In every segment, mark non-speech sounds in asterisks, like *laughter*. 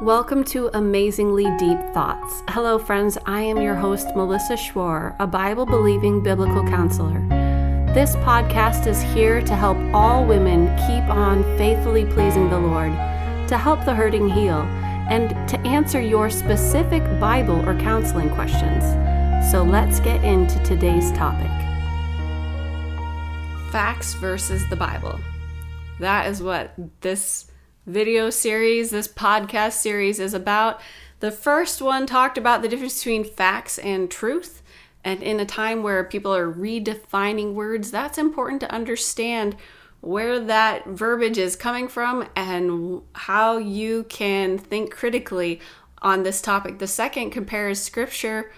Welcome to Amazingly Deep Thoughts. Hello, friends. I am your host, Melissa Schwar, a Bible believing biblical counselor. This podcast is here to help all women keep on faithfully pleasing the Lord, to help the hurting heal, and to answer your specific Bible or counseling questions. So let's get into today's topic Facts versus the Bible. That is what this video series, this podcast series is about. The first one talked about the difference between facts and truth. And in a time where people are redefining words, that's important to understand where that verbiage is coming from and how you can think critically on this topic. The second compares scripture,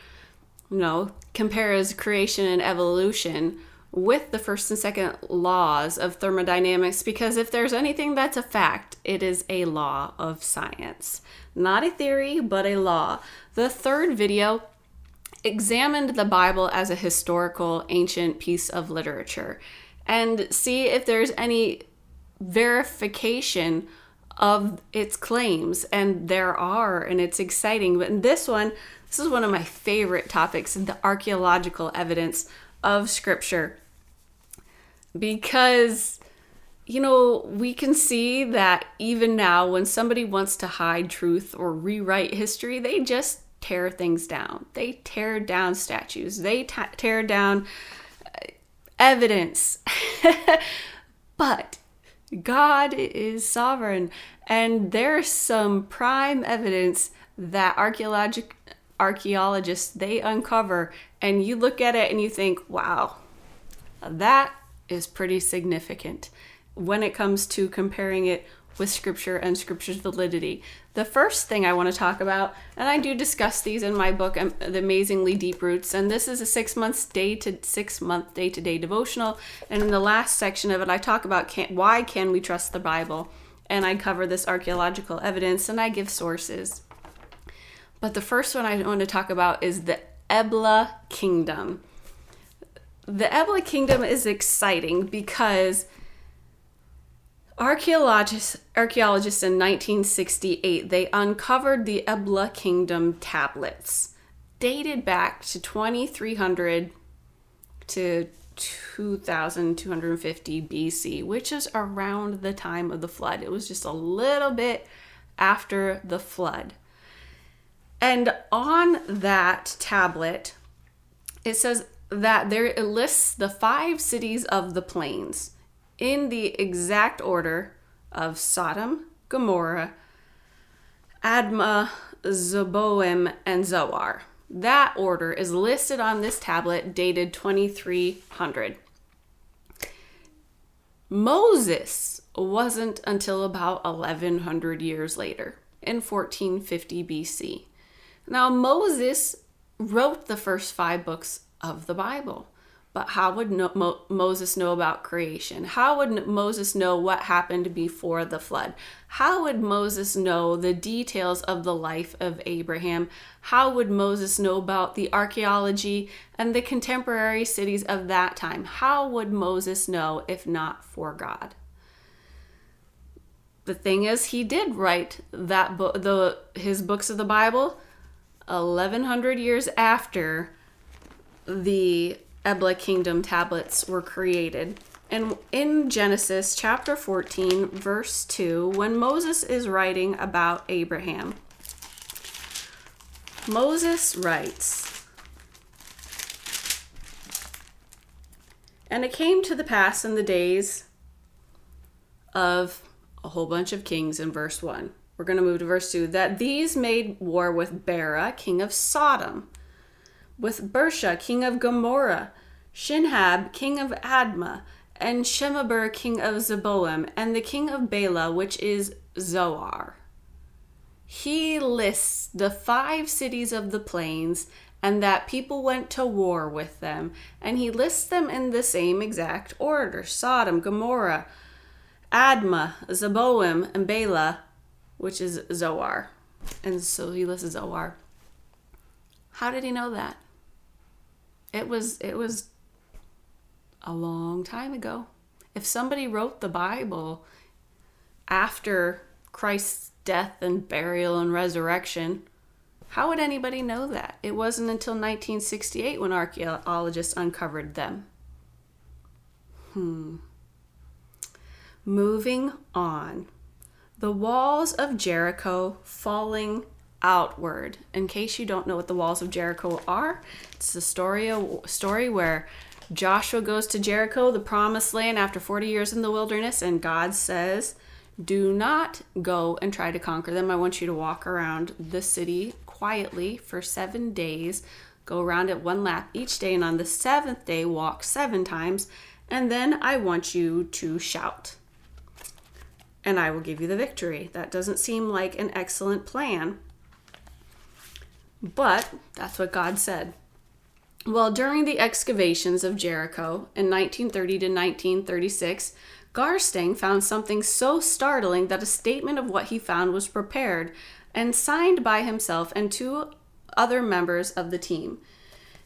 you know, compares creation and evolution with the first and second laws of thermodynamics because if there's anything that's a fact, it is a law of science. Not a theory, but a law. The third video examined the Bible as a historical, ancient piece of literature and see if there's any verification of its claims. And there are, and it's exciting. But in this one, this is one of my favorite topics the archaeological evidence of Scripture because you know, we can see that even now, when somebody wants to hide truth or rewrite history, they just tear things down. They tear down statues, they t- tear down uh, evidence. *laughs* but God is sovereign, and there's some prime evidence that archaeologic archaeologists they uncover, and you look at it and you think, "Wow, that is pretty significant when it comes to comparing it with scripture and scripture's validity. The first thing I want to talk about, and I do discuss these in my book, um, The Amazingly Deep Roots, and this is a six months day to six month day to day devotional. And in the last section of it, I talk about can, why can we trust the Bible, and I cover this archaeological evidence and I give sources. But the first one I want to talk about is the Ebla Kingdom the Ebla Kingdom is exciting because archaeologists archaeologists in 1968 they uncovered the Ebla Kingdom tablets dated back to 2300 to 2250 BC, which is around the time of the flood. It was just a little bit after the flood. And on that tablet, it says that there it lists the five cities of the plains in the exact order of Sodom, Gomorrah, Admah, Zeboim, and Zoar. That order is listed on this tablet dated 2300. Moses wasn't until about 1100 years later, in 1450 BC. Now, Moses wrote the first five books of the Bible. But how would no, Mo, Moses know about creation? How would Moses know what happened before the flood? How would Moses know the details of the life of Abraham? How would Moses know about the archaeology and the contemporary cities of that time? How would Moses know if not for God? The thing is, he did write that book, the his books of the Bible, eleven hundred years after the Ebla Kingdom tablets were created. And in Genesis chapter 14, verse 2, when Moses is writing about Abraham, Moses writes, And it came to the pass in the days of a whole bunch of kings in verse 1. We're going to move to verse 2 that these made war with Bera, king of Sodom with Birsha, king of Gomorrah, Shinhab, king of Admah, and Shemeber, king of Zeboim, and the king of Bela, which is Zoar. He lists the five cities of the plains and that people went to war with them, and he lists them in the same exact order Sodom, Gomorrah, Admah, Zeboim, and Bela, which is Zoar. And so he lists Zoar. How did he know that? It was it was a long time ago. If somebody wrote the Bible after Christ's death and burial and resurrection. How would anybody know that? It wasn't until 1968 when archaeologists uncovered them. Hmm. Moving on. The walls of Jericho falling outward. In case you don't know what the walls of Jericho are, it's a story a story where Joshua goes to Jericho, the promised land after 40 years in the wilderness and God says, "Do not go and try to conquer them. I want you to walk around the city quietly for seven days. Go around it one lap each day, and on the seventh day, walk seven times. And then I want you to shout, and I will give you the victory. That doesn't seem like an excellent plan, but that's what God said. Well, during the excavations of Jericho in 1930 to 1936, Garstang found something so startling that a statement of what he found was prepared and signed by himself and two other members of the team.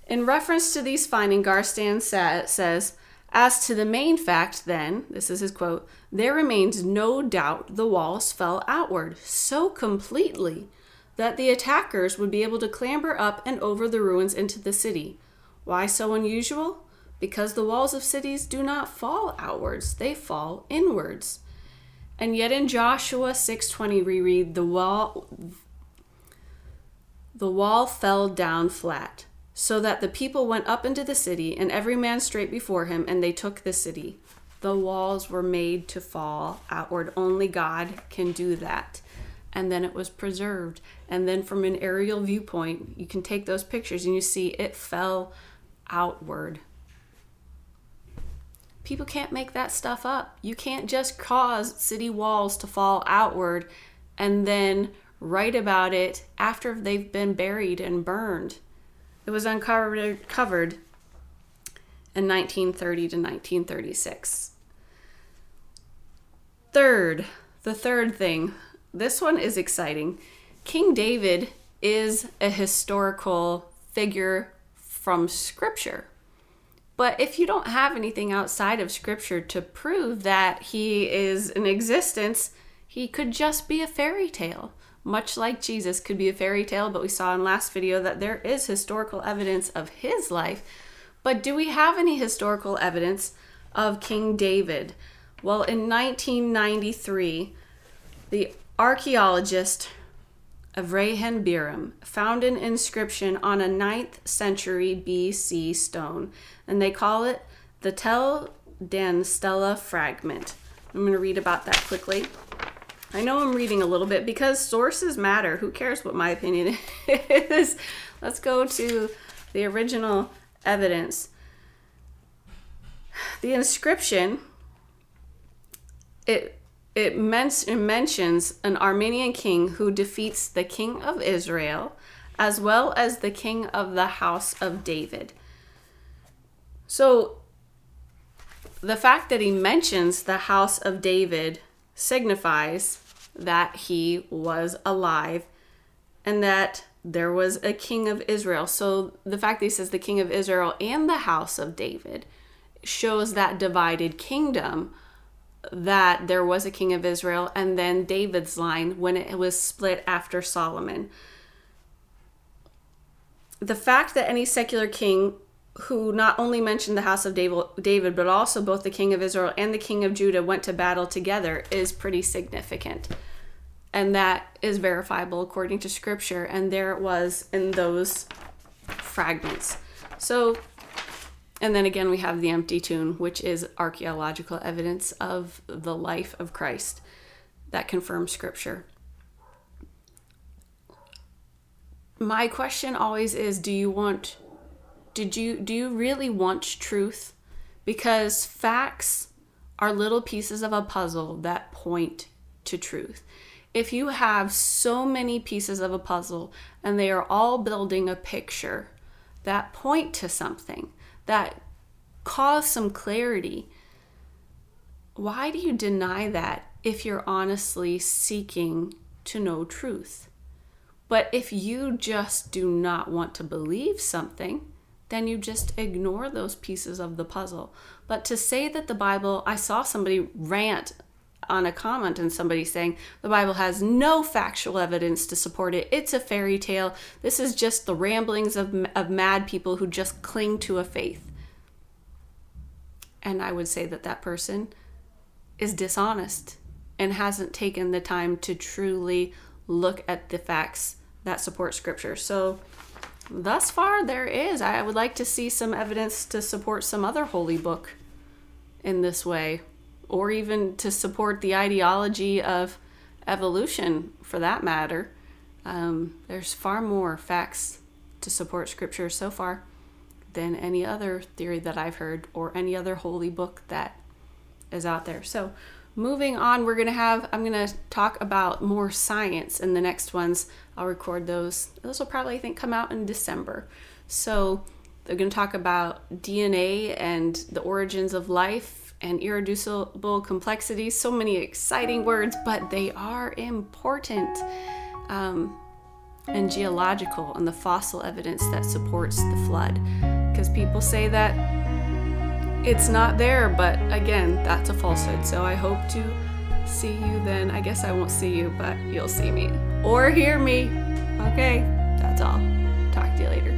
In reference to these findings, Garstang sa- says, As to the main fact, then, this is his quote, there remains no doubt the walls fell outward so completely that the attackers would be able to clamber up and over the ruins into the city. Why so unusual? Because the walls of cities do not fall outwards, they fall inwards. And yet in Joshua 6:20 we read the wall the wall fell down flat, so that the people went up into the city and every man straight before him and they took the city. The walls were made to fall outward. Only God can do that. And then it was preserved. And then from an aerial viewpoint, you can take those pictures and you see it fell outward. People can't make that stuff up. You can't just cause city walls to fall outward and then write about it after they've been buried and burned. It was uncovered covered in 1930 to 1936. Third, the third thing, this one is exciting. King David is a historical figure from Scripture. But if you don't have anything outside of scripture to prove that he is in existence, he could just be a fairy tale. Much like Jesus could be a fairy tale, but we saw in last video that there is historical evidence of his life. But do we have any historical evidence of King David? Well, in 1993, the archaeologist Avraham Biran found an inscription on a 9th century BC stone and they call it the Tel Dan Stela fragment. I'm going to read about that quickly. I know I'm reading a little bit because sources matter. Who cares what my opinion *laughs* is? Let's go to the original evidence. The inscription it it, men- it mentions an Armenian king who defeats the king of Israel as well as the king of the house of David. So the fact that he mentions the house of David signifies that he was alive and that there was a king of Israel. So the fact that he says the king of Israel and the house of David shows that divided kingdom that there was a king of Israel and then David's line when it was split after Solomon. The fact that any secular king who not only mentioned the house of David, but also both the king of Israel and the king of Judah went to battle together is pretty significant. And that is verifiable according to scripture. And there it was in those fragments. So, and then again, we have the empty tomb, which is archaeological evidence of the life of Christ that confirms scripture. My question always is do you want did you do you really want truth? Because facts are little pieces of a puzzle that point to truth. If you have so many pieces of a puzzle and they are all building a picture that point to something, that cause some clarity, why do you deny that if you're honestly seeking to know truth? But if you just do not want to believe something, then you just ignore those pieces of the puzzle. But to say that the Bible, I saw somebody rant on a comment and somebody saying the Bible has no factual evidence to support it. It's a fairy tale. This is just the ramblings of, of mad people who just cling to a faith. And I would say that that person is dishonest and hasn't taken the time to truly look at the facts that support scripture. So, thus far, there is. I would like to see some evidence to support some other holy book in this way, or even to support the ideology of evolution for that matter. Um, there's far more facts to support scripture so far than any other theory that I've heard or any other holy book that is out there. So, moving on, we're going to have, I'm going to talk about more science in the next ones. I'll record those. Those will probably, I think, come out in December. So, they're going to talk about DNA and the origins of life and irreducible complexity. So many exciting words, but they are important. Um, and geological and the fossil evidence that supports the flood. Because people say that it's not there, but again, that's a falsehood. So I hope to see you then. I guess I won't see you, but you'll see me or hear me. Okay, that's all. Talk to you